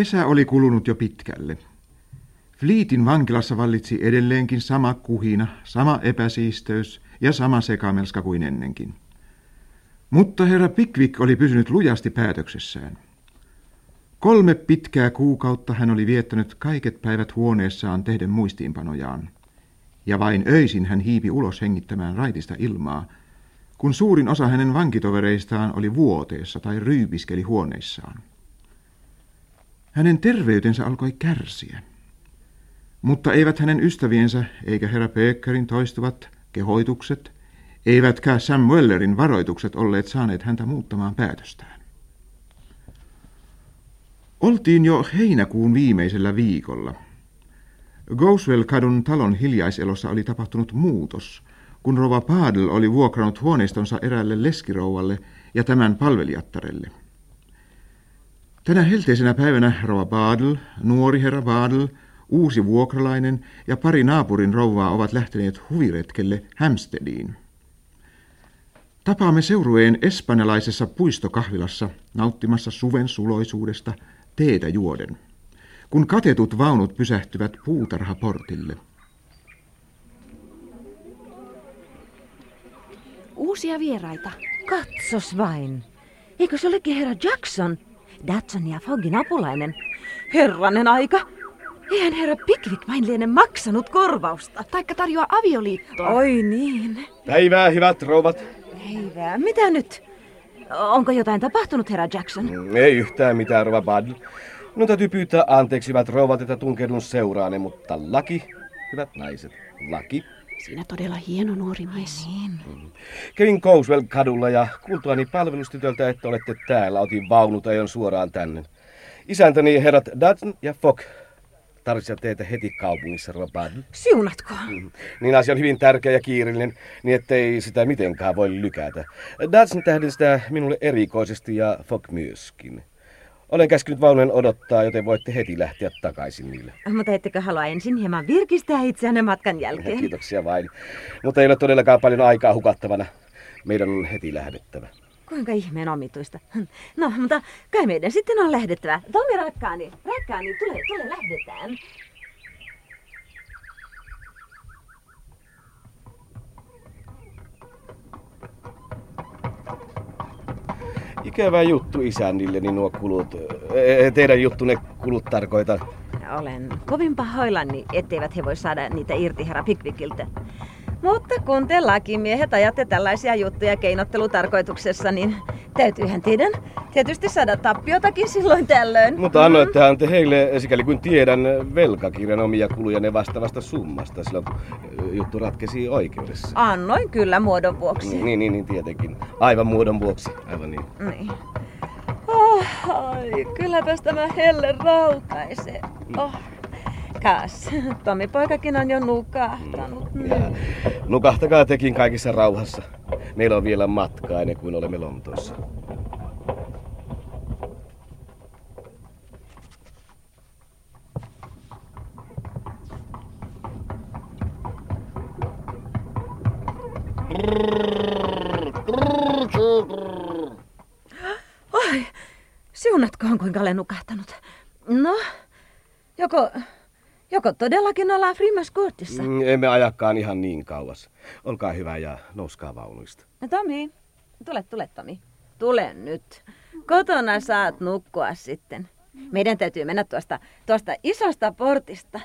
Kesä oli kulunut jo pitkälle. Fleetin vankilassa vallitsi edelleenkin sama kuhina, sama epäsiisteys ja sama sekamelska kuin ennenkin. Mutta herra Pickwick oli pysynyt lujasti päätöksessään. Kolme pitkää kuukautta hän oli viettänyt kaiket päivät huoneessaan tehden muistiinpanojaan. Ja vain öisin hän hiipi ulos hengittämään raitista ilmaa, kun suurin osa hänen vankitovereistaan oli vuoteessa tai ryypiskeli huoneissaan. Hänen terveytensä alkoi kärsiä. Mutta eivät hänen ystäviensä eikä herra Pekkarin toistuvat kehoitukset, eivätkä Sam Wellerin varoitukset olleet saaneet häntä muuttamaan päätöstään. Oltiin jo heinäkuun viimeisellä viikolla. Goswell-kadun talon hiljaiselossa oli tapahtunut muutos, kun Rova Paadl oli vuokrannut huoneistonsa eräälle leskirouvalle ja tämän palvelijattarelle. Tänä helteisenä päivänä Rova Paadl, nuori herra Paadl, uusi vuokralainen ja pari naapurin rouvaa ovat lähteneet huviretkelle Hämstediin. Tapaamme seurueen espanjalaisessa puistokahvilassa nauttimassa suven suloisuudesta teetä juoden, kun katetut vaunut pysähtyvät puutarhaportille. Uusia vieraita. Katsos vain. Eikö se olekin herra Jackson? Datson ja Foggin apulainen. Herranen aika. Eihän herra Pickwick vain liene maksanut korvausta. Taikka tarjoaa avioliittoa. Oi niin. Päivää, hyvät rouvat. Päivää. Mitä nyt? Onko jotain tapahtunut, herra Jackson? Ei yhtään mitään, rouva Bud. Minun täytyy pyytää anteeksi, hyvät rouvat, että tunkeudun seuraanne, mutta laki, hyvät naiset, laki. Siinä todella hieno nuori mies. Niin. Kävin Couswell kadulla ja kuultuani palvelustytöltä, että olette täällä, otin vaunut ajon suoraan tänne. Isäntäni herrat Dutton ja Fogg tarvitsevat teitä heti kaupungissa, Robad. Siunatko? Mm. Niin asia on hyvin tärkeä ja kiireellinen, niin ettei sitä mitenkään voi lykätä. Dutton tähden sitä minulle erikoisesti ja Fogg myöskin. Olen käskenyt vaunujen odottaa, joten voitte heti lähteä takaisin niille. Mutta ettekö halua ensin hieman virkistää itseänne matkan jälkeen? Kiitoksia vain. Mutta ei ole todellakaan paljon aikaa hukattavana. Meidän on heti lähdettävä. Kuinka ihmeen omituista. No, mutta kai meidän sitten on lähdettävä. Tommi rakkaani, rakkaani, tule, tule, lähdetään. Ikävä juttu isännilleni nuo kulut. Eh, Teidän juttunne kulut tarkoitan. Olen kovin pahoillani, etteivät he voi saada niitä irti herra Pickwickiltä. Mutta kun te lakimiehet ajatte tällaisia juttuja keinottelutarkoituksessa, niin täytyyhän teidän tietysti saada tappiotakin silloin tällöin. Mutta annoittehan te heille, sikäli kuin tiedän, velkakirjan omia kuluja ne vastaavasta summasta, silloin kun juttu ratkesi oikeudessa. Annoin kyllä muodon vuoksi. Niin, niin, niin, tietenkin. Aivan muodon vuoksi, aivan niin. Niin. Oh, ai, kylläpäs tämä helle raukaisee. Oh. Kas, Tommi poikakin on jo nukahtanut. Mm. Ja nukahtakaa tekin kaikissa rauhassa. Meillä on vielä matkaa ennen kuin olemme Lontoossa. Oi, siunatkoon kuinka olen nukahtanut. No, joko, joko todellakin ollaan Frimas Courtissa? Mm, Emme ajakaan ihan niin kauas. Olkaa hyvä ja nouskaa vaunuista. No, Tomi, tule, tule Tomi. Tule nyt. Kotona saat nukkua sitten. Meidän täytyy mennä tuosta, tuosta isosta portista.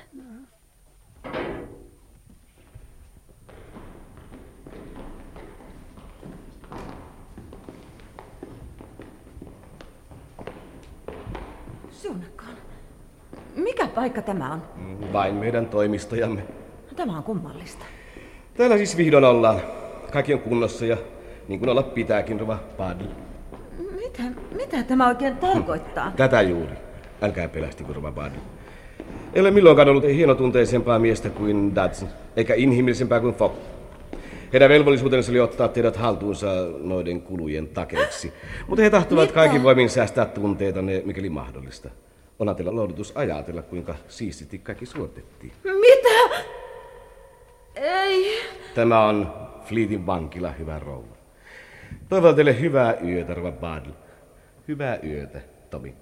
Siunakkaan. Mikä paikka tämä on? Mm, Vain meidän toimistojamme. Tämä on kummallista. Täällä siis vihdoin ollaan. Kaikki on kunnossa ja niin kuin olla pitääkin, Rova Padl. Mitä, mitä tämä oikein tarkoittaa? Tätä juuri. Älkää pelästikö, Rova Padl. Ei ole milloinkaan ollut hienotunteisempaa miestä kuin Dodson, eikä inhimillisempää kuin Fogg. Heidän velvollisuutensa oli ottaa teidät haltuunsa noiden kulujen takeiksi. Mutta he tahtovat Mitä? kaikin voimin säästää tunteita, mikäli mahdollista. Onhan teillä lohdutus ajatella, kuinka siististi kaikki suotettiin. Mitä? Ei. Tämä on Fleetin vankila, hyvä rouva. Toivotan teille hyvää yötä, rouva Badl. Hyvää yötä, Tomi.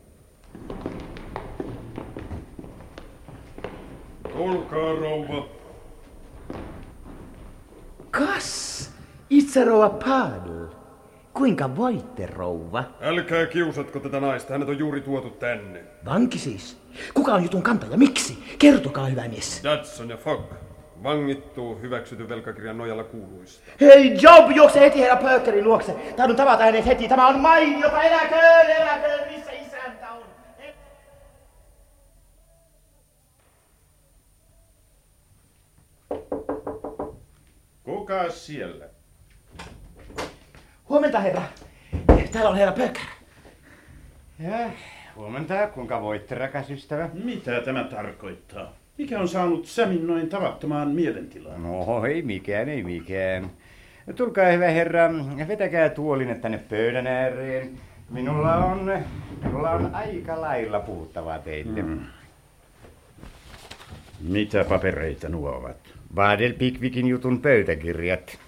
Tulkaa, rouva. Kas, itse rouva Badl. Kuinka voitte, rouva? Älkää kiusatko tätä naista, hänet on juuri tuotu tänne. Vanki siis. Kuka on jutun kantaja? Miksi? Kertokaa, hyvä mies. Datson ja Fogg. Vangittuu hyväksytyn velkakirjan nojalla kuuluista. Hei, Job, juokse heti herra Pökkerin luokse. Tahdon tavata hänet heti. Tämä on mainiota. Eläköön, eläköön, missä isäntä on. Kuka siellä? Huomenta, herra. Täällä on herra Pökker. Ja, huomenta, kuinka voitte, rakas ystävä? Mitä tämä tarkoittaa? Mikä on saanut Samin noin tavattomaan mielentilaan? No, ei mikään, ei mikään. Tulkaa, hyvä herra, vetäkää tuolinne tänne pöydän ääreen. Minulla on, minulla on aika lailla puhuttavaa teille. Mm. Mitä papereita nuo ovat? Badel Pickvickin jutun pöytäkirjat.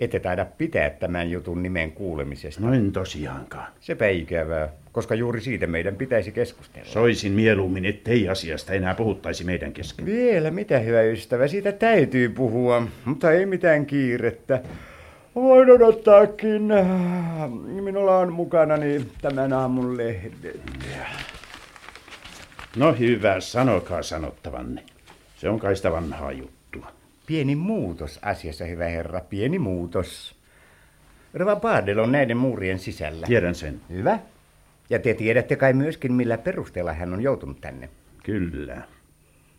Ette taida pitää tämän jutun nimen kuulemisesta. No en tosiaankaan. Sepä ikävää, koska juuri siitä meidän pitäisi keskustella. Soisin mieluummin, ettei asiasta enää puhuttaisi meidän kesken. Vielä mitä hyvä ystävä, siitä täytyy puhua, mutta ei mitään kiirettä. Voin odottaakin. Minulla on mukanani tämän aamun lehdet. No hyvä, sanokaa sanottavanne. Se on kai sitä vanhaa juttua. Pieni muutos asiassa, hyvä herra, pieni muutos. Rova Bardel on näiden muurien sisällä. Tiedän sen. Hyvä. Ja te tiedätte kai myöskin, millä perusteella hän on joutunut tänne. Kyllä.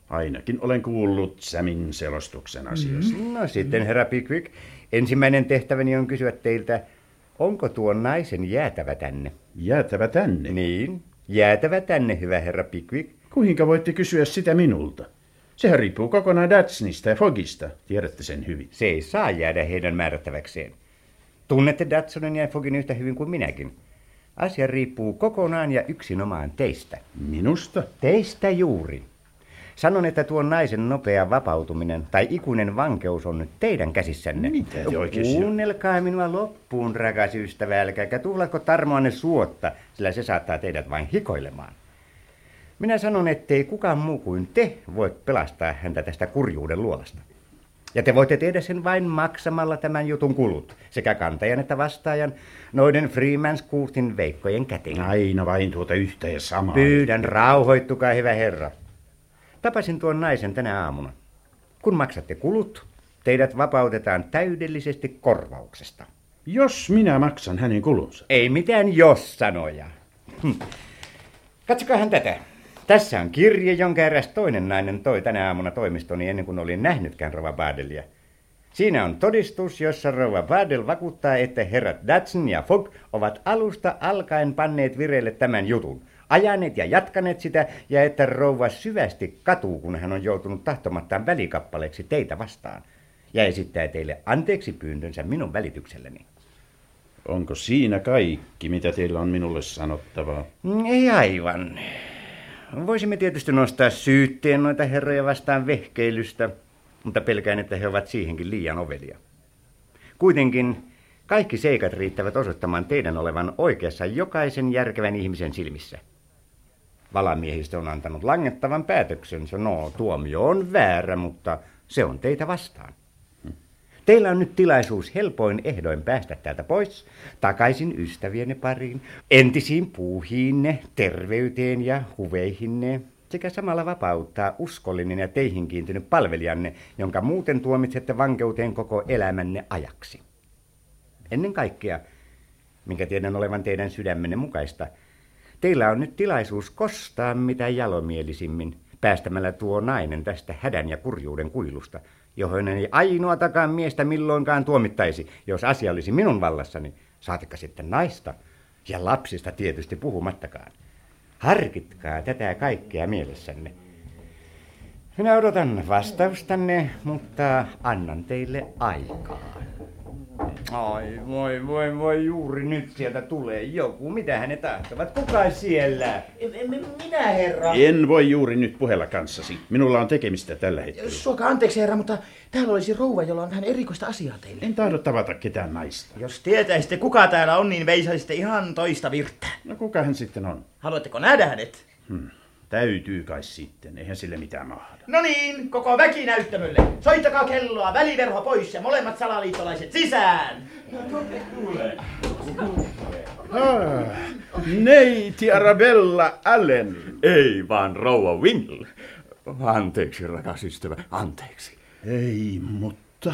Ainakin olen kuullut Samin selostuksen asiasta. Mm. No sitten, herra Pickwick, ensimmäinen tehtäväni on kysyä teiltä, onko tuo naisen jäätävä tänne? Jäätävä tänne? Niin, jäätävä tänne, hyvä herra Pickwick. Kuinka voitte kysyä sitä minulta? Sehän riippuu kokonaan Datsnista ja Fogista. Tiedätte sen hyvin. Se ei saa jäädä heidän määrättäväkseen. Tunnette Datsonin ja Fogin yhtä hyvin kuin minäkin. Asia riippuu kokonaan ja yksinomaan teistä. Minusta? Teistä juuri. Sanon, että tuon naisen nopea vapautuminen tai ikuinen vankeus on nyt teidän käsissänne. Mitä te oikein Kuunnelkaa minua loppuun, rakas ystävä, älkääkä tuhlatko tarmoanne suotta, sillä se saattaa teidät vain hikoilemaan. Minä sanon, ettei kukaan muu kuin te voi pelastaa häntä tästä kurjuuden luolasta. Ja te voitte tehdä sen vain maksamalla tämän jutun kulut, sekä kantajan että vastaajan, noiden Freemans Courtin veikkojen käteen. Aina vain tuota yhtä ja samaa. Pyydän, rauhoittukaa, hyvä herra. Tapasin tuon naisen tänä aamuna. Kun maksatte kulut, teidät vapautetaan täydellisesti korvauksesta. Jos minä maksan hänen kulunsa. Ei mitään jos-sanoja. Hm. Katsokaa hän tätä. Tässä on kirje, jonka eräs toinen nainen toi tänä aamuna toimistoni ennen kuin olin nähnytkään Rova Badelia. Siinä on todistus, jossa Rova Badel vakuuttaa, että herrat Datsun ja Fogg ovat alusta alkaen panneet vireille tämän jutun, ajaneet ja jatkaneet sitä, ja että rouva syvästi katuu, kun hän on joutunut tahtomattaan välikappaleeksi teitä vastaan, ja esittää teille anteeksi pyyntönsä minun välitykselläni. Onko siinä kaikki, mitä teillä on minulle sanottavaa? Ei aivan. Voisimme tietysti nostaa syytteen noita herroja vastaan vehkeilystä, mutta pelkään, että he ovat siihenkin liian ovelia. Kuitenkin kaikki seikat riittävät osoittamaan teidän olevan oikeassa jokaisen järkevän ihmisen silmissä. Valamiehistö on antanut langettavan päätöksensä. No, tuomio on väärä, mutta se on teitä vastaan. Teillä on nyt tilaisuus helpoin ehdoin päästä täältä pois, takaisin ystävienne pariin, entisiin puuhiinne, terveyteen ja huveihinne, sekä samalla vapauttaa uskollinen ja teihin kiintynyt palvelijanne, jonka muuten tuomitsette vankeuteen koko elämänne ajaksi. Ennen kaikkea, minkä tiedän olevan teidän sydämenne mukaista, teillä on nyt tilaisuus kostaa mitä jalomielisimmin, päästämällä tuo nainen tästä hädän ja kurjuuden kuilusta – johon ei ainoatakaan miestä milloinkaan tuomittaisi, jos asia olisi minun vallassani, saatikka sitten naista ja lapsista tietysti puhumattakaan. Harkitkaa tätä kaikkea mielessänne. Minä odotan vastaustanne, mutta annan teille aikaa. Ai, voi, voi, voi, juuri nyt sieltä tulee joku. Mitä he tahtovat? Kuka siellä? Minä, herra. En voi juuri nyt puhella kanssasi. Minulla on tekemistä tällä hetkellä. Suokaa anteeksi, herra, mutta täällä olisi rouva, jolla on vähän erikoista asiaa teille. En tahdo tavata ketään naista. Jos tietäisitte, kuka täällä on, niin veisaisitte ihan toista virttä. No kuka hän sitten on? Haluatteko nähdä hänet? Hmm. Täytyy kai sitten, eihän sille mitään mahda. No niin, koko väki näyttämölle. Soittakaa kelloa, väliverho pois ja molemmat salaliittolaiset sisään. Ah, neiti Arabella Allen. Ei vaan rouva Wingle. Anteeksi, rakas ystävä, anteeksi. Ei, mutta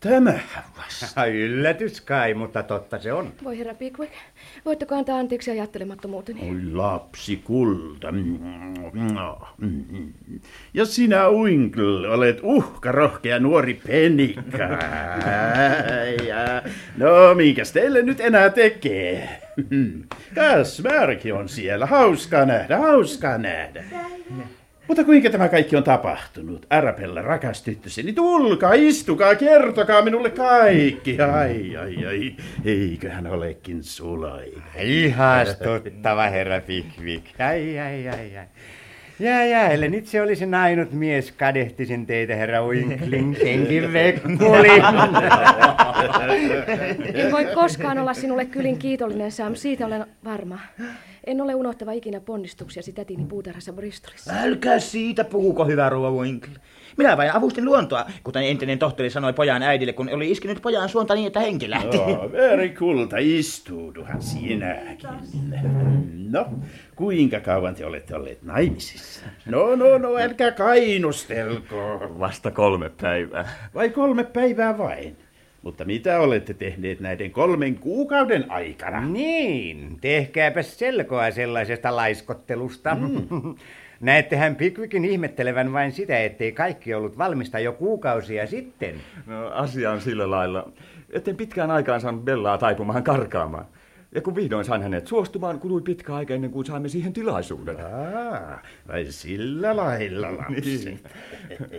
tämähän vasta. Yllätys kai, mutta totta se on. Voi herra Pickwick, voitteko antaa anteeksi ajattelemattomuuteni? Oi lapsi kulta. Ja sinä Winkle, olet uhka rohkea nuori penikka. No, minkäs teille nyt enää tekee? Kas, Märki on siellä. Hauskaa nähdä, hauskaa nähdä. Mutta kuinka tämä kaikki on tapahtunut? Arabella, rakas tyttöseni, tulkaa, istukaa, kertokaa minulle kaikki. Ai, ai, ai, eiköhän olekin sulainen. Ihastuttava herra Pickwick. Ai, ai, ai, ai. Ja, ja, ellen itse olisin ainut mies, kadehtisin teitä, herra Winkling, senkin vekkuli. En voi koskaan olla sinulle kylin kiitollinen, Sam, siitä olen varma. En ole unohtava ikinä ponnistuksiasi tätini puutarhassa Bristolissa. Älkää siitä puhuko, hyvä rouva Winkle. Minä vain avustin luontoa, kuten entinen tohtori sanoi pojan äidille, kun oli iskenyt pojan suonta niin, että henki lähti. Joo, veri kulta, istuuduhan sinäkin. No, kuinka kauan te olette olleet naimisissa? No, no, no, älkää kainustelko. Vasta kolme päivää. Vai kolme päivää vain? Mutta mitä olette tehneet näiden kolmen kuukauden aikana? Niin, tehkääpä selkoa sellaisesta laiskottelusta. Mm. Näettehän Pickwickin ihmettelevän vain sitä, ettei kaikki ollut valmista jo kuukausia sitten. No, asia on sillä lailla, etten pitkään aikaan saanut Bellaa taipumaan karkaamaan. Ja kun vihdoin sain hänet suostumaan, kului pitkä aika ennen kuin saimme siihen tilaisuuden. Aa, vai sillä lailla, lapsi. Niin.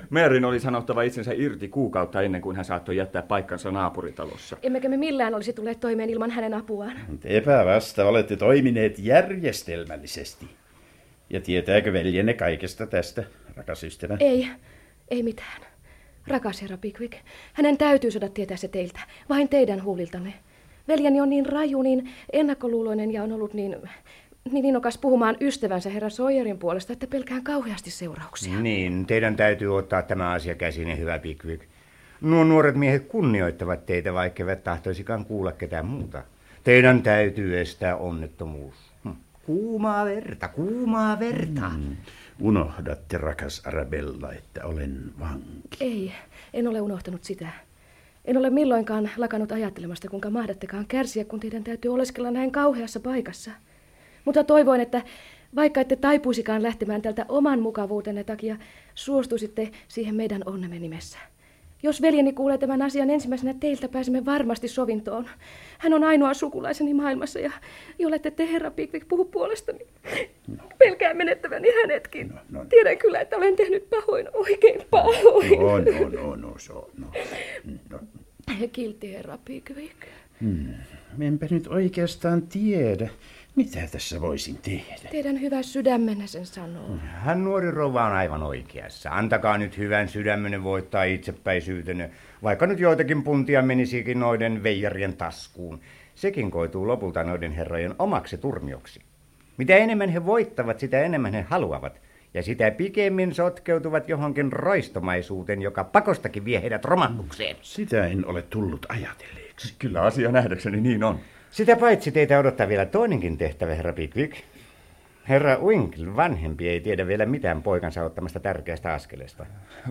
Merin oli sanottava itsensä irti kuukautta ennen kuin hän saattoi jättää paikkansa naapuritalossa. Emmekä me millään olisi tulleet toimeen ilman hänen apuaan. Tepä vasta olette toimineet järjestelmällisesti. Ja tietääkö veljenne kaikesta tästä, rakas ystävä? Ei, ei mitään. Rakas herra Pickwick, hänen täytyy saada tietää se teiltä, vain teidän huuliltanne. Veljeni on niin raju, niin ennakkoluuloinen ja on ollut niin, niin innokas puhumaan ystävänsä herra Sawyerin puolesta, että pelkään kauheasti seurauksia. Niin, teidän täytyy ottaa tämä asia käsiin, hyvä Pickwick. Nuo nuoret miehet kunnioittavat teitä, vaikka eivät tahtoisikaan kuulla ketään muuta. Teidän täytyy estää onnettomuus. Hm. Kuumaa verta, kuumaa verta. Mm. Unohdatte, rakas Arabella, että olen vanki. Ei, en ole unohtanut sitä. En ole milloinkaan lakannut ajattelemasta, kuinka mahdattekaan kärsiä, kun teidän täytyy oleskella näin kauheassa paikassa. Mutta toivoin, että vaikka ette taipuisikaan lähtemään tältä oman mukavuutenne takia, suostuisitte siihen meidän onnemme nimessä. Jos veljeni kuulee tämän asian ensimmäisenä teiltä, pääsemme varmasti sovintoon. Hän on ainoa sukulaiseni maailmassa ja jollette te, herra Pickwick, puhu puolestani. No. Pelkään menettäväni hänetkin. No, no. Tiedän kyllä, että olen tehnyt pahoin, oikein pahoin. No, no, no, no, so, no. no. Kiltti herra Pickwick. Hmm. Enpä nyt oikeastaan tiedä. Mitä tässä voisin tehdä? Teidän hyvä sydämenne sen sanoo. Hän nuori rouva on aivan oikeassa. Antakaa nyt hyvän sydämenne voittaa itsepäisyytenne, vaikka nyt joitakin puntia menisikin noiden veijarien taskuun. Sekin koituu lopulta noiden herrojen omaksi turmioksi. Mitä enemmän he voittavat, sitä enemmän he haluavat. Ja sitä pikemmin sotkeutuvat johonkin roistomaisuuteen, joka pakostakin vie heidät romahdukseen. Sitä en ole tullut ajatelleeksi. Kyllä asia nähdäkseni niin on. Sitä paitsi teitä odottaa vielä toinenkin tehtävä, herra Pickwick. Herra Winkle, vanhempi, ei tiedä vielä mitään poikansa ottamasta tärkeästä askeleesta.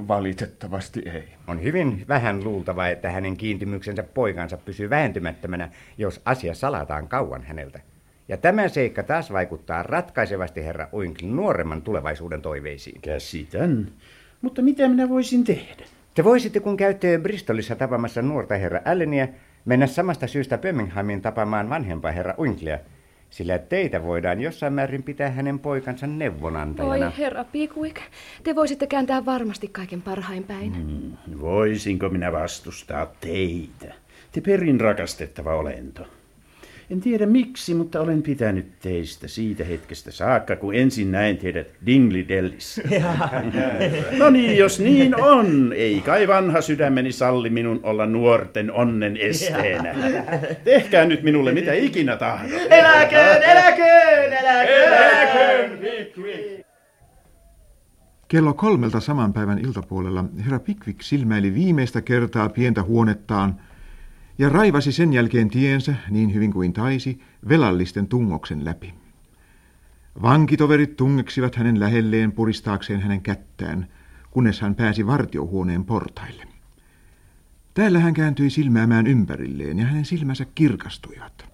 Valitettavasti ei. On hyvin vähän luultava, että hänen kiintymyksensä poikansa pysyy vähentymättömänä, jos asia salataan kauan häneltä. Ja tämä seikka taas vaikuttaa ratkaisevasti herra Winkle nuoremman tulevaisuuden toiveisiin. Käsitän. Mutta mitä minä voisin tehdä? Te voisitte, kun käytte Bristolissa tapaamassa nuorta herra Allenia, mennä samasta syystä Birminghamin tapaamaan vanhempaa herra Winklea, sillä teitä voidaan jossain määrin pitää hänen poikansa neuvonantajana. Oi herra Pickwick, te voisitte kääntää varmasti kaiken parhain päin. Hmm, voisinko minä vastustaa teitä? Te perin rakastettava olento. En tiedä miksi, mutta olen pitänyt teistä siitä hetkestä saakka, kun ensin näin teidät Dingley Dellissä. no niin, jos niin on, ei kai vanha sydämeni salli minun olla nuorten onnen esteenä. Tehkää nyt minulle mitä ikinä tahdot. Eläköön, eläköön, eläköön! Eläköön, Pickwick! Kello kolmelta saman päivän iltapuolella herra Pickwick silmäili viimeistä kertaa pientä huonettaan ja raivasi sen jälkeen tiensä, niin hyvin kuin taisi, velallisten tungoksen läpi. Vankitoverit tungeksivat hänen lähelleen puristaakseen hänen kättään, kunnes hän pääsi vartiohuoneen portaille. Täällä hän kääntyi silmäämään ympärilleen ja hänen silmänsä kirkastuivat.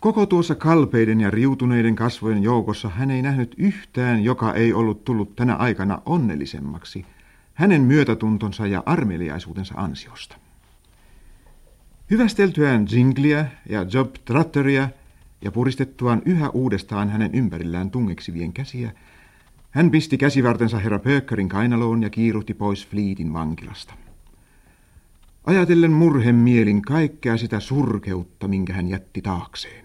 Koko tuossa kalpeiden ja riutuneiden kasvojen joukossa hän ei nähnyt yhtään, joka ei ollut tullut tänä aikana onnellisemmaksi hänen myötätuntonsa ja armeliaisuutensa ansiosta. Hyvästeltyään Jingliä ja Job Tratteria ja puristettuaan yhä uudestaan hänen ympärillään tungeksivien käsiä, hän pisti käsivartensa herra Pökkörin kainaloon ja kiiruhti pois Fleetin vankilasta. Ajatellen murhen mielin kaikkea sitä surkeutta, minkä hän jätti taakseen.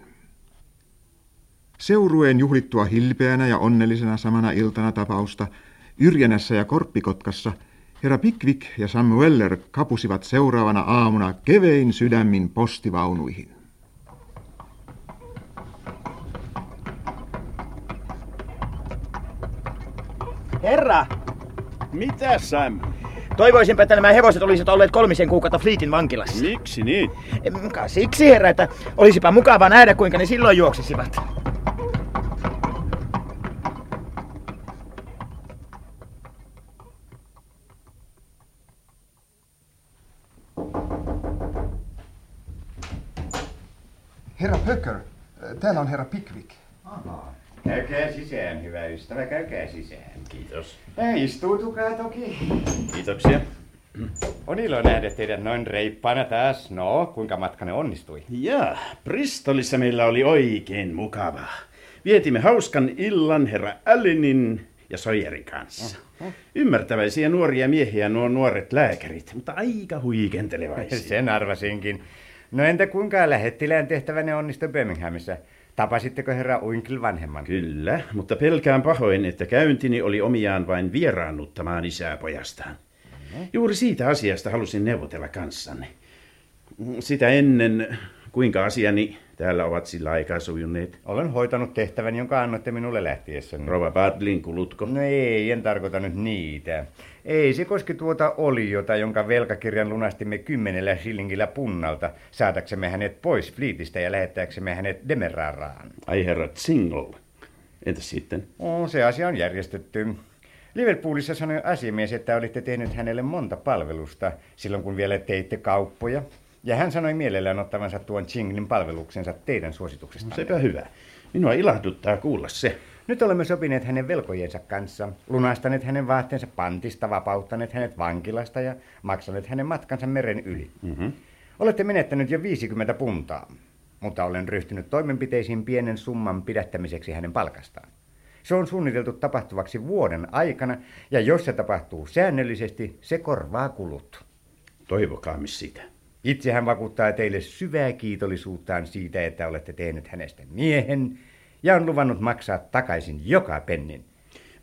Seurueen juhlittua hilpeänä ja onnellisena samana iltana tapausta Yrjänässä ja Korppikotkassa herra Pickwick ja Sam Weller kapusivat seuraavana aamuna kevein sydämin postivaunuihin. Herra! Mitä Sam? Toivoisinpä, että nämä hevoset olisivat olleet kolmisen kuukautta Fleetin vankilassa. Miksi niin? Siksi, herra, että olisipa mukavaa nähdä, kuinka ne silloin juoksisivat. Herra Pöcker, täällä on herra Pickwick. Aha. Käykää sisään, hyvä ystävä, käykää sisään. Kiitos. Ja istuutukaa toki. Kiitoksia. On ilo nähdä teidät noin reippaana taas. No, kuinka matkanne onnistui? Ja, Bristolissa meillä oli oikein mukavaa. Vietimme hauskan illan herra Allenin ja Sojerin kanssa. Ymmärtäväisiä nuoria miehiä nuo nuoret lääkärit, mutta aika huikentelevaisia. Sen arvasinkin. No entä kuinka lähettilään tehtävänne onnistui Birminghamissa? Tapasitteko herra Uinkl vanhemman? Kyllä, mutta pelkään pahoin, että käyntini oli omiaan vain vieraannuttamaan isää pojastaan. Juuri siitä asiasta halusin neuvotella kanssanne. Sitä ennen, kuinka asiani täällä ovat sillä aikaa sujuneet. Olen hoitanut tehtävän, jonka annoitte minulle lähtiessäni. Rova Badlin kulutko? No ei, en tarkoita nyt niitä. Ei, se koski tuota oliota, jonka velkakirjan lunastimme kymmenellä shillingillä punnalta, saadaksemme hänet pois Fleetistä ja lähettääksemme hänet Demeraraan. Ai herra Single. Entäs sitten? Oh, se asia on järjestetty. Liverpoolissa sanoi asiamies, että olitte tehnyt hänelle monta palvelusta silloin, kun vielä teitte kauppoja. Ja hän sanoi mielellään ottavansa tuon Chinglin palveluksensa teidän suosituksesta. No, sepä hyvä. Minua ilahduttaa kuulla se. Nyt olemme sopineet hänen velkojensa kanssa, lunastaneet hänen vaatteensa pantista, vapauttaneet hänet vankilasta ja maksaneet hänen matkansa meren yli. Mm-hmm. Olette menettänyt jo 50 puntaa, mutta olen ryhtynyt toimenpiteisiin pienen summan pidättämiseksi hänen palkastaan. Se on suunniteltu tapahtuvaksi vuoden aikana, ja jos se tapahtuu säännöllisesti, se korvaa kulut. Toivokaamme sitä. Itse hän vakuuttaa teille syvää kiitollisuuttaan siitä, että olette tehnyt hänestä miehen, ja on luvannut maksaa takaisin joka pennin.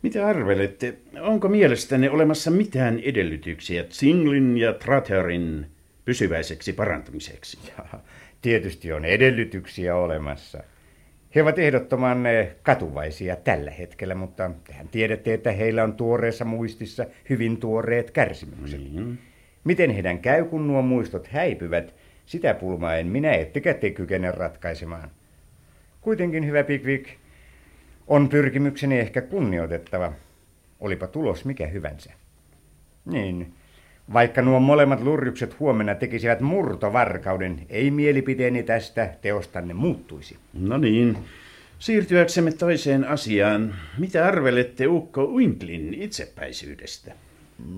Mitä arvelette, onko mielestänne olemassa mitään edellytyksiä Singlin ja Tratterin pysyväiseksi parantumiseksi? Ja, tietysti on edellytyksiä olemassa. He ovat ehdottoman katuvaisia tällä hetkellä, mutta tehän tiedätte, että heillä on tuoreessa muistissa hyvin tuoreet kärsimykset. Mm-hmm. Miten heidän käy, kun nuo muistot häipyvät, sitä pulmaa en minä ettekä te kykene ratkaisemaan. Kuitenkin, hyvä Pickwick, on pyrkimykseni ehkä kunnioitettava, olipa tulos mikä hyvänsä. Niin, vaikka nuo molemmat lurjukset huomenna tekisivät murtovarkauden, ei mielipiteeni tästä teostanne muuttuisi. No niin, siirtyäksemme toiseen asiaan. Mitä arvelette Ukko Winklin itsepäisyydestä?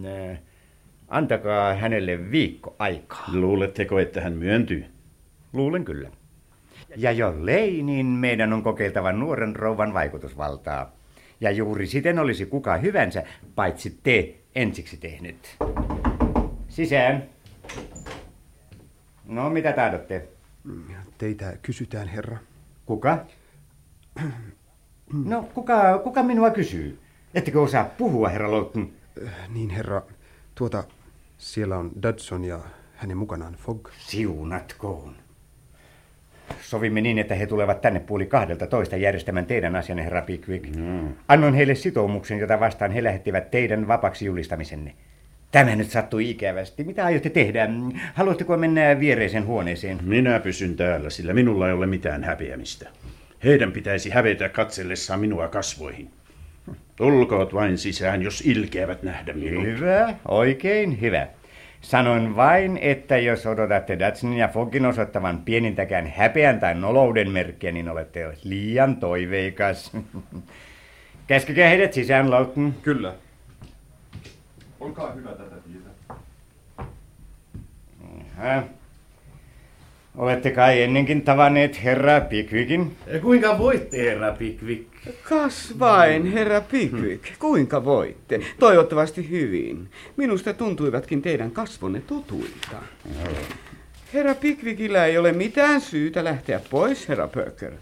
Nää, antakaa hänelle viikko aikaa. Luuletteko, että hän myöntyy? Luulen kyllä. Ja jollei, niin meidän on kokeiltava nuoren rouvan vaikutusvaltaa. Ja juuri siten olisi kuka hyvänsä, paitsi te ensiksi tehnyt. Sisään. No, mitä tahdotte? Teitä kysytään, herra. Kuka? No, kuka, kuka minua kysyy? Ettekö osaa puhua, herra Lolton? Niin, herra. Tuota, siellä on Dodson ja hänen mukanaan Fogg. Siunatkoon. Sovimme niin, että he tulevat tänne puoli kahdelta toista järjestämään teidän asianne, herra Pickwick. Mm. Annoin heille sitoumuksen, jota vastaan he lähettivät teidän vapaksi julistamisenne. Tämä nyt sattui ikävästi. Mitä aiotte tehdä? Haluatteko mennä viereiseen huoneeseen? Minä pysyn täällä, sillä minulla ei ole mitään häpeämistä. Heidän pitäisi hävetä katsellessaan minua kasvoihin. Tulkoot vain sisään, jos ilkeävät nähdä minut. Hyvä, oikein hyvä. Sanoin vain, että jos odotatte Datsunin ja Fogin osoittavan pienintäkään häpeän tai nolouden merkkiä, niin olette liian toiveikas. Käskekää heidät sisään, Lawton. Kyllä. Olkaa hyvä tätä tietä. Äh. Olette kai ennenkin tavanneet herra Pickwickin? Kuinka voitte, herra Pickwick? Kas vain, herra Pickwick. Kuinka voitte? Toivottavasti hyvin. Minusta tuntuivatkin teidän kasvonne tutuilta. Herra Pickwickillä ei ole mitään syytä lähteä pois, herra Perker.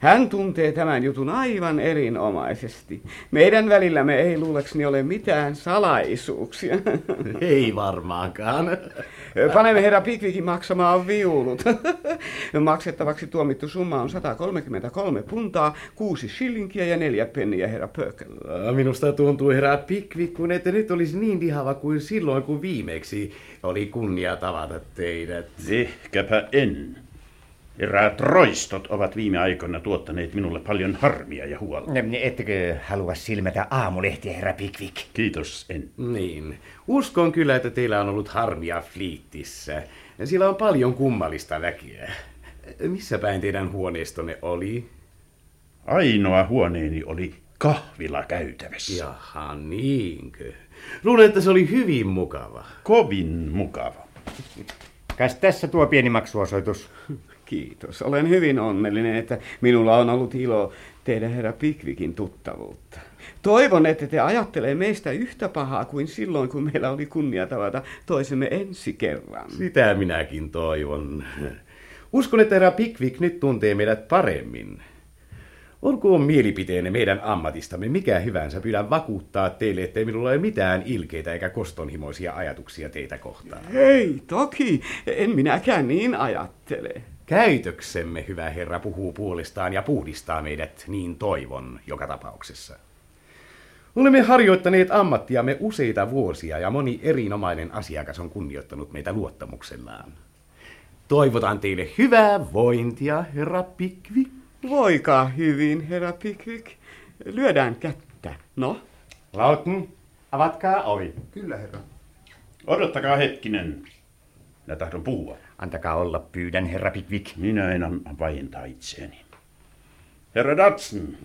Hän tuntee tämän jutun aivan erinomaisesti. Meidän välillämme ei luulekseni ole mitään salaisuuksia. Ei varmaankaan. Panemme herra Pikwickin maksamaan viulut. Maksettavaksi tuomittu summa on 133 puntaa, 6 shillinkiä ja 4 penniä, herra Perkel. Minusta tuntuu, herra Pickwick, kun ette nyt olisi niin lihava kuin silloin, kun viimeksi oli kunnia tavata teidät. Ehkäpä en. Eräät roistot ovat viime aikoina tuottaneet minulle paljon harmia ja huolta. Ettekö halua silmätä aamulehtiä, herra Pickwick? Kiitos, en. Niin. Uskon kyllä, että teillä on ollut harmia Fleetissä. Siellä on paljon kummallista väkeä. Missä päin teidän huoneistonne oli? Ainoa huoneeni oli kahvila käytävässä. Jaha, niinkö? Luulen, että se oli hyvin mukava. Kovin mukava. Kas tässä tuo pieni maksuosoitus. Kiitos. Olen hyvin onnellinen, että minulla on ollut ilo tehdä herra Pikwickin tuttavuutta. Toivon, että te ajattelee meistä yhtä pahaa kuin silloin, kun meillä oli kunnia tavata toisemme ensi kerran. Sitä minäkin toivon. Uskon, että herra Pickwick nyt tuntee meidät paremmin. Olkoon mielipiteenne meidän ammatistamme mikä hyvänsä, pyydän vakuuttaa teille, ettei minulla ole mitään ilkeitä eikä kostonhimoisia ajatuksia teitä kohtaan. Ei, toki. En minäkään niin ajattele. Käytöksemme, hyvä herra, puhuu puolestaan ja puhdistaa meidät, niin toivon, joka tapauksessa. Olemme harjoittaneet ammattiamme useita vuosia ja moni erinomainen asiakas on kunnioittanut meitä luottamuksellaan. Toivotan teille hyvää vointia, herra Pickwick. Voikaa hyvin, herra Pickwick. Lyödään kättä, no? Lauten, avatkaa ovi. Kyllä, herra. Odottakaa hetkinen. Minä tahdon puhua. Antakaa olla, pyydän, herra Pickwick. Minä en vaientaa itseäni. Herra Datsun,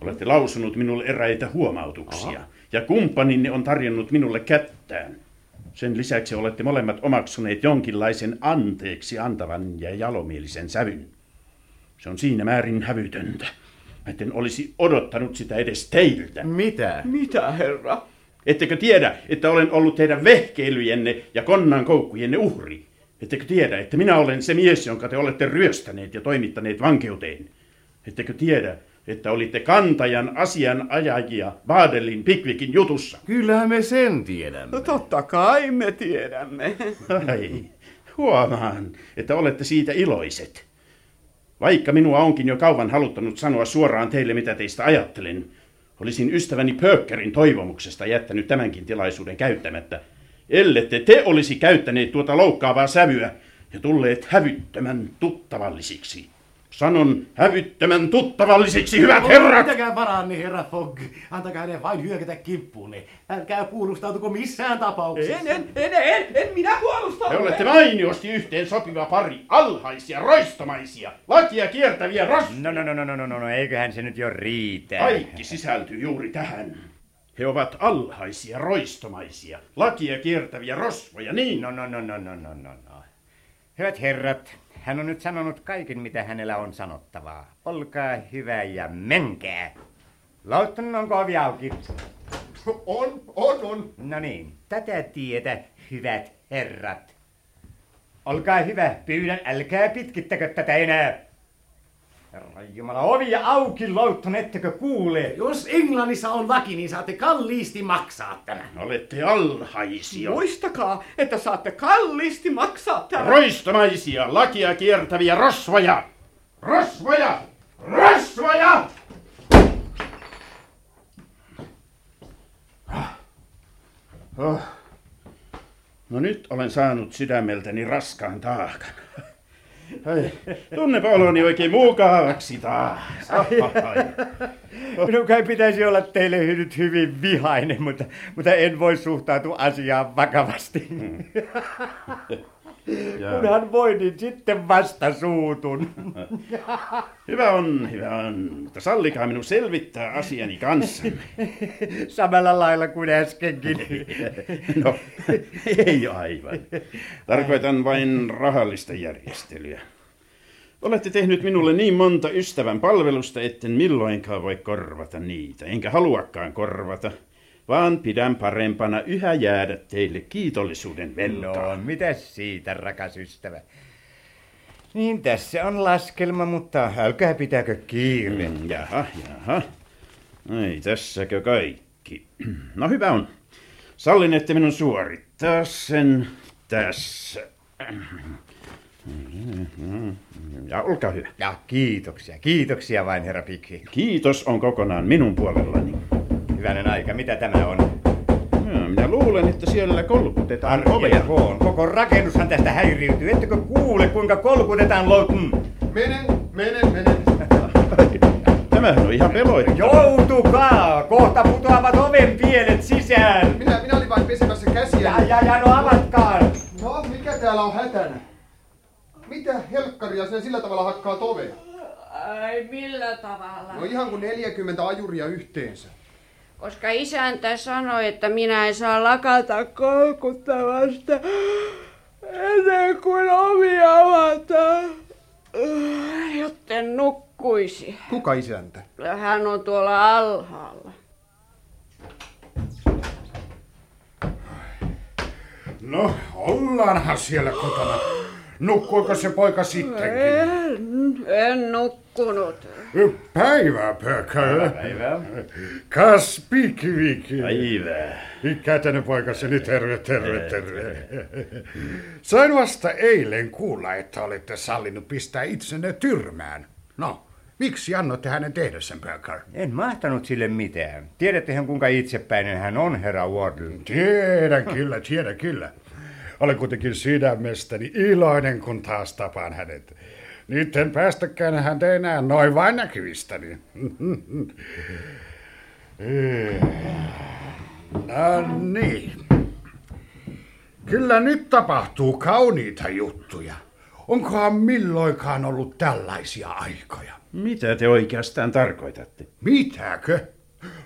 olette lausunut minulle eräitä huomautuksia, Aha. ja kumppaninne on tarjonnut minulle kättään. Sen lisäksi olette molemmat omaksuneet jonkinlaisen anteeksi antavan ja jalomielisen sävyn. Se on siinä määrin hävytöntä. Etten olisi odottanut sitä edes teiltä. Mitä? Mitä, herra? Ettekö tiedä, että olen ollut teidän vehkeilyjenne ja konnan koukkujenne uhri? Ettekö tiedä, että minä olen se mies, jonka te olette ryöstäneet ja toimittaneet vankeuteen? Ettekö tiedä, että olitte kantajan asianajajia Baadelin Pickvickin jutussa? Kyllähän me sen tiedämme. No totta kai me tiedämme. Ai, huomaan, että olette siitä iloiset. Vaikka minua onkin jo kauan haluttanut sanoa suoraan teille, mitä teistä ajattelen, olisin ystäväni Pökkerin toivomuksesta jättänyt tämänkin tilaisuuden käyttämättä, ellette te olisi käyttäneet tuota loukkaavaa sävyä ja tulleet hävyttömän tuttavallisiksi. Sanon hävyttömän tuttavallisiksi, hyvät herrat! Pitäkää varanne, herra Fogg. Antakaa ne vain hyökätä kimppuunne. Älkää puolustautuko missään tapauksessa. En, en, en, en, en minä puolustaudu. Te olette mainiosti yhteen sopiva pari, alhaisia, roistomaisia, lakia kiertäviä. No, no, no, no, no, no, no, no, eiköhän se nyt jo riitä. Kaikki sisältyy juuri tähän. He ovat alhaisia, roistomaisia, lakia kiertäviä rosvoja, niin? No, no, no, no, no, no, no, no. Hyvät herrat, hän on nyt sanonut kaiken, mitä hänellä on sanottavaa. Olkaa hyvä ja menkää. Lautton, onko ovi auki? On, on, on. No niin, tätä tietä, hyvät herrat. Olkaa hyvä, pyydän, älkää pitkittäkö tätä enää. Herra Jumala, ovi auki, Lautton, ettekö kuule? Jos Englannissa on laki, niin saatte kalliisti maksaa tämän. Olette alhaisia. Muistakaa, että saatte kalliisti maksaa tämän. Roistomaisia, lakia kiertäviä rosvoja. Rosvoja! Rosvoja! Oh. No nyt olen saanut sydämeltäni raskaan taakan. Ai, tunnepa oloni oikein. Mukavaksi taas. Minun kai pitäisi olla teille nyt hyvin vihainen, mutta, mutta en voi suhtautua asiaan vakavasti. Kunhan voi, niin sitten vasta suutun. Hyvä on, hyvä on, mutta sallikaa minun selvittää asiani kanssa. Samalla lailla kuin äskenkin. No, ei aivan. Tarkoitan vain rahallista järjestelyä. Olette tehnyt minulle niin monta ystävän palvelusta, etten milloinkaan voi korvata niitä, enkä haluakaan korvata, vaan pidän parempana yhä jäädä teille kiitollisuuden velkaa. No, mitäs siitä, rakas ystävä? Niin, tässä on laskelma, mutta älkää pitääkö kiire. Mm, jaha, jaha. Ei tässäkö kaikki. No hyvä on. Sallin, että minun suorittaa sen tässä. Ja olkaa hyvä. Ja kiitoksia, kiitoksia vain, herra Pikki. Kiitos on kokonaan minun puolellani. Hyvänen aika, mitä tämä on? Ja, minä luulen, että siellä kolkutetaan ovea. Arkeekoon. Koko rakennushan tästä häiriytyy. Ettekö kuule, kuinka kolkutetaan loutun? Menen, menen, menen. Tämähän on ihan peloittava. Joutukaa! Kohta putoavat oven pielet sisään. Minä, minä olin vain pesemässä käsiä. Ja, ja, ja, no avatkaa. No, mikä täällä on hätänä? Mitä helkkaria sen sillä tavalla hakkaa ovea? Ai millä tavalla? No ihan kuin 40 ajuria yhteensä. Koska isäntä sanoi, että minä en saa lakata kolkuttamasta ennen kuin ovi avataan, jotten nukkuisi. Kuka isäntä? Hän on tuolla alhaalla. No, ollaanhan siellä kotona. Nukkuiko se poika sittenkin? En, en nukkunut. Päivää, pökö. Päivää. Kas pikviki. Päivää. Ikätänyt poikaseni, terve, terve, terve. Sain vasta eilen kuulla, että olette sallinut pistää itsenne tyrmään. No, miksi annoitte hänen tehdä sen, pökö? En mahtanut sille mitään. Tiedättehän kuinka itsepäinen hän on, herra Wardle. Tiedän kyllä, tiedän kyllä. Olen kuitenkin sydämestäni iloinen, kun taas tapaan hänet. Nyt en päästäkään häntä enää noin vain näkyvistäni. No niin. Kyllä nyt tapahtuu kauniita juttuja. Onkohan milloinkaan ollut tällaisia aikoja? Mitä te oikeastaan tarkoitatte? Mitäkö?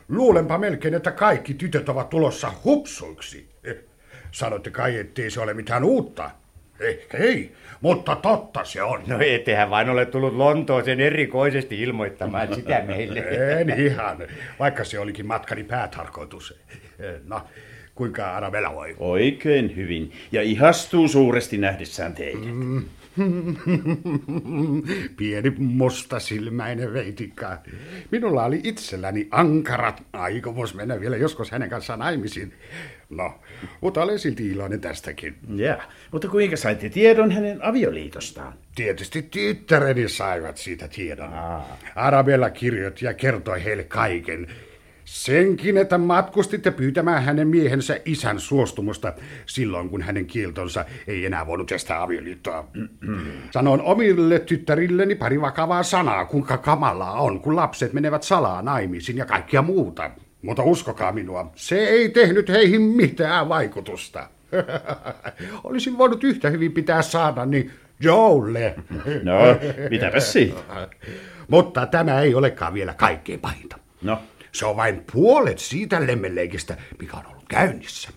Luulenpa melkein, että kaikki tytöt ovat tulossa hupsuiksi. Sanotte kai, ettei se ole mitään uutta. Ehkä ei, mutta totta se on. No ettehän vain ole tullut Lontooseen erikoisesti ilmoittamaan sitä meille. En ihan, vaikka se olikin matkani päätarkoitus. No, kuinka Arabella voi? Oikein hyvin, ja ihastuu suuresti nähdessään teidät. Pieni mustasilmäinen veitikka. Minulla oli itselläni ankarat aikomus mennä vielä joskus hänen kanssaan naimisiin. No, mutta olen silti iloinen tästäkin. Ja, mutta kuinka saitte tiedon hänen avioliitostaan? Tietysti tyttäreni saivat siitä tiedon. Arabella kirjoitti ja kertoi heille kaiken. Senkin, että matkustitte pyytämään hänen miehensä isän suostumusta silloin, kun hänen kieltonsa ei enää voinut estää avioliittoa. Sanoin omille tyttärilleni pari vakavaa sanaa, kuinka kamalaa on, kun lapset menevät salaa naimisiin ja kaikkia muuta. Mutta uskokaa minua, se ei tehnyt heihin mitään vaikutusta. Olisin voinut yhtä hyvin pitää saadani Joelle. No, mitäpä siitä? Mutta tämä ei olekaan vielä kaikkein pahinta. No? Se on vain puolet siitä lemmenleikistä, mikä on ollut käynnissä.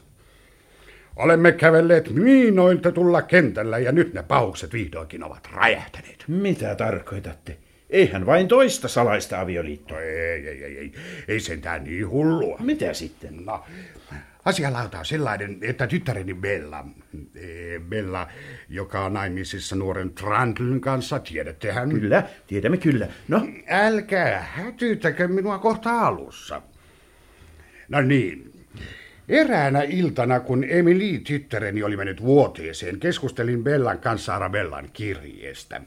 Olemme kävelleet miinoitetulla kentällä ja nyt ne paukset vihdoinkin ovat räjähtäneet. Mitä tarkoitatte? Eihän vain toista salaista avioliittoa. Ei, ei, ei, ei. Ei sentään niin hullua. Mitä sitten? No, asialauta on sellainen, että tyttäreni Bella, eh, Bella, joka on naimisissa nuoren Trandlin kanssa, tiedättehän? Kyllä, tiedämme kyllä. No? Älkää hätyyttäkö minua kohta alussa. No niin. Eräänä iltana, kun Emily tyttäreni oli mennyt vuoteeseen, keskustelin Bellan kanssa Arabellan kirjeestä.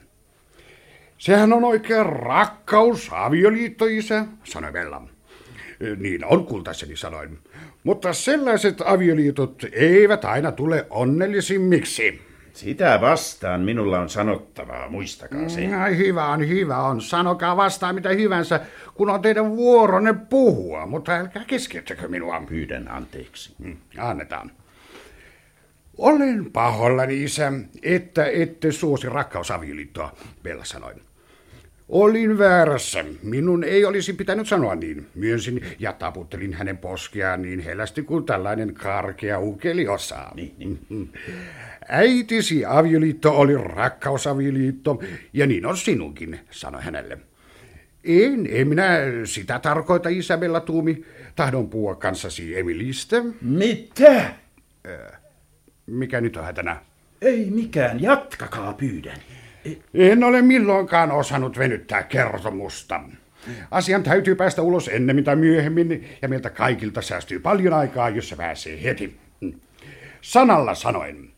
Sehän on oikein rakkaus, avioliitto, isä, sanoi Bella. Niin on, kultaiseni sanoin. Mutta sellaiset avioliitot eivät aina tule onnellisimmiksi. Sitä vastaan minulla on sanottavaa, muistakaa se. No, hyvä on, hyvä on. Sanokaa vastaan mitä hyvänsä, kun on teidän vuoronne puhua, mutta älkää keskeyttäkö minua. Pyydän anteeksi. Mm, Annetaan. Olen pahoillani, isä, että ette suosi rakkausavioliittoa, Bella sanoi. Olin väärässä. Minun ei olisi pitänyt sanoa niin. Myönsin ja taputtelin hänen poskeaan niin hellästi kuin tällainen karkea ukeli osaa. Niin, niin. Äitisi avioliitto oli rakkausavioliitto, ja niin on sinunkin, sanoi hänelle. En, en minä sitä tarkoita, Isabella Tuumi. Tahdon puhua kanssasi Emilistä. Mitä? Mikä nyt on hätänä? Ei mikään, jatkakaa pyydän. En ole milloinkaan osannut venyttää kertomusta. Asian täytyy päästä ulos ennemmin tai myöhemmin, ja meiltä kaikilta säästyy paljon aikaa, jos se pääsee heti. Sanalla sanoen.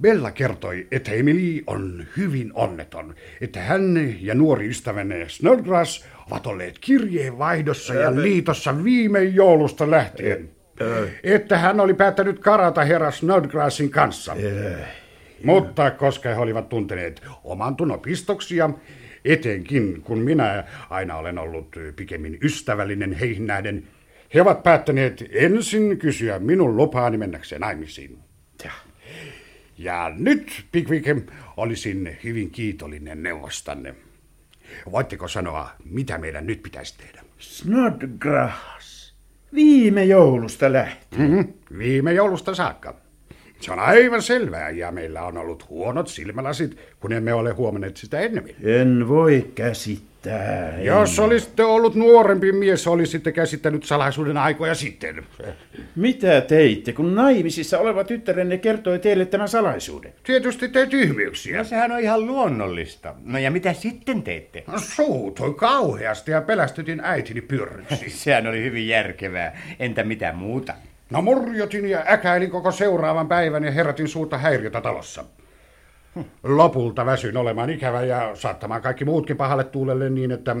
Bella kertoi, että Emily on hyvin onneton, että hän ja nuori ystävänne Snodgrass ovat olleet kirjeenvaihdossa ja liitossa viime joulusta lähtien. Että hän oli päättänyt karata herra Snodgrassin kanssa. Mutta koska he olivat tunteneet oman tunnon pistoksia, etenkin kun minä aina olen ollut pikemmin ystävällinen heihin nähden, he ovat päättäneet ensin kysyä minun lupaani mennäkseen naimisiin. Ja nyt, Pickwick, olisin hyvin kiitollinen neuvostanne. Voitteko sanoa, mitä meidän nyt pitäisi tehdä? Snodgrass. Viime joulusta lähtien. Mm-hmm. Viime joulusta saakka. Se on aivan selvää, ja meillä on ollut huonot silmälasit, kun emme ole huomanneet sitä ennemmin. En voi käsittää. Jos olisitte ollut nuorempi mies, olisitte käsittänyt salaisuuden aikoja sitten. Mitä teitte, kun naimisissa oleva tyttärenne kertoi teille tämän salaisuuden? Tietysti te tyhmyyksiä. No sehän on ihan luonnollista. No ja mitä sitten teette? Suutuin kauheasti ja pelästytin äitini pyrryksi. Sehän oli hyvin järkevää. Entä mitä muuta? No murjotin ja äkäilin koko seuraavan päivän ja herätin suurta häiriötä talossa. Lopulta väsyin olemaan ikävä ja saattamaan kaikki muutkin pahalle tuulelle niin, että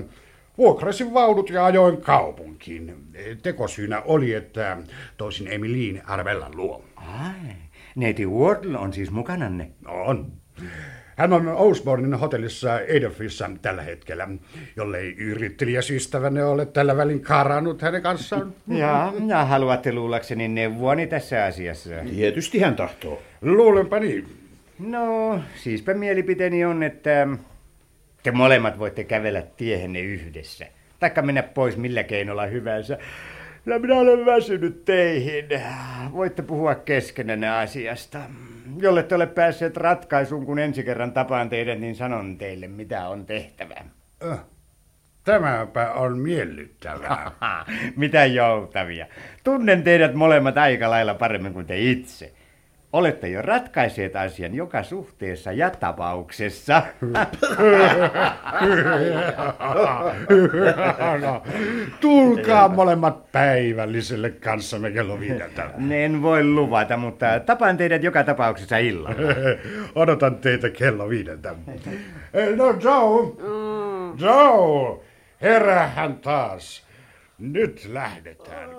vuokrasin vaunut ja ajoin kaupunkiin. Tekosyynä oli, että toisin Emiliin Arvellan luo. Ai, neiti Wardle on siis mukananne? On. Hän on Osbornin hotellissa Adolfissa tällä hetkellä, jollei yrittelijäs ystävänne ole tällä välin karannut hänen kanssaan. Ja, ja haluatte luullakseni neuvoani tässä asiassa? Tietysti hän tahtoo. Luulenpa niin. No, siispä mielipiteeni on, että te molemmat voitte kävellä tiehenne yhdessä. Taikka mennä pois millä keinolla hyvänsä. Ja minä olen väsynyt teihin. Voitte puhua keskenänne asiasta. Jolle te ole päässeet ratkaisuun, kun ensi kerran tapaan teidät, niin sanon teille, mitä on tehtävä. Äh, Tämäpä on miellyttävää. mitä joutavia. Tunnen teidät molemmat aika lailla paremmin kuin te itse. Olette jo ratkaiseet asian joka suhteessa ja tapauksessa. no, tulkaa molemmat päivälliselle kanssamme kello viideltä. En voi luvata, mutta tapaan teidät joka tapauksessa illalla. Odotan teitä kello viideltä. No Joe, Joe, herähän taas. Nyt lähdetään.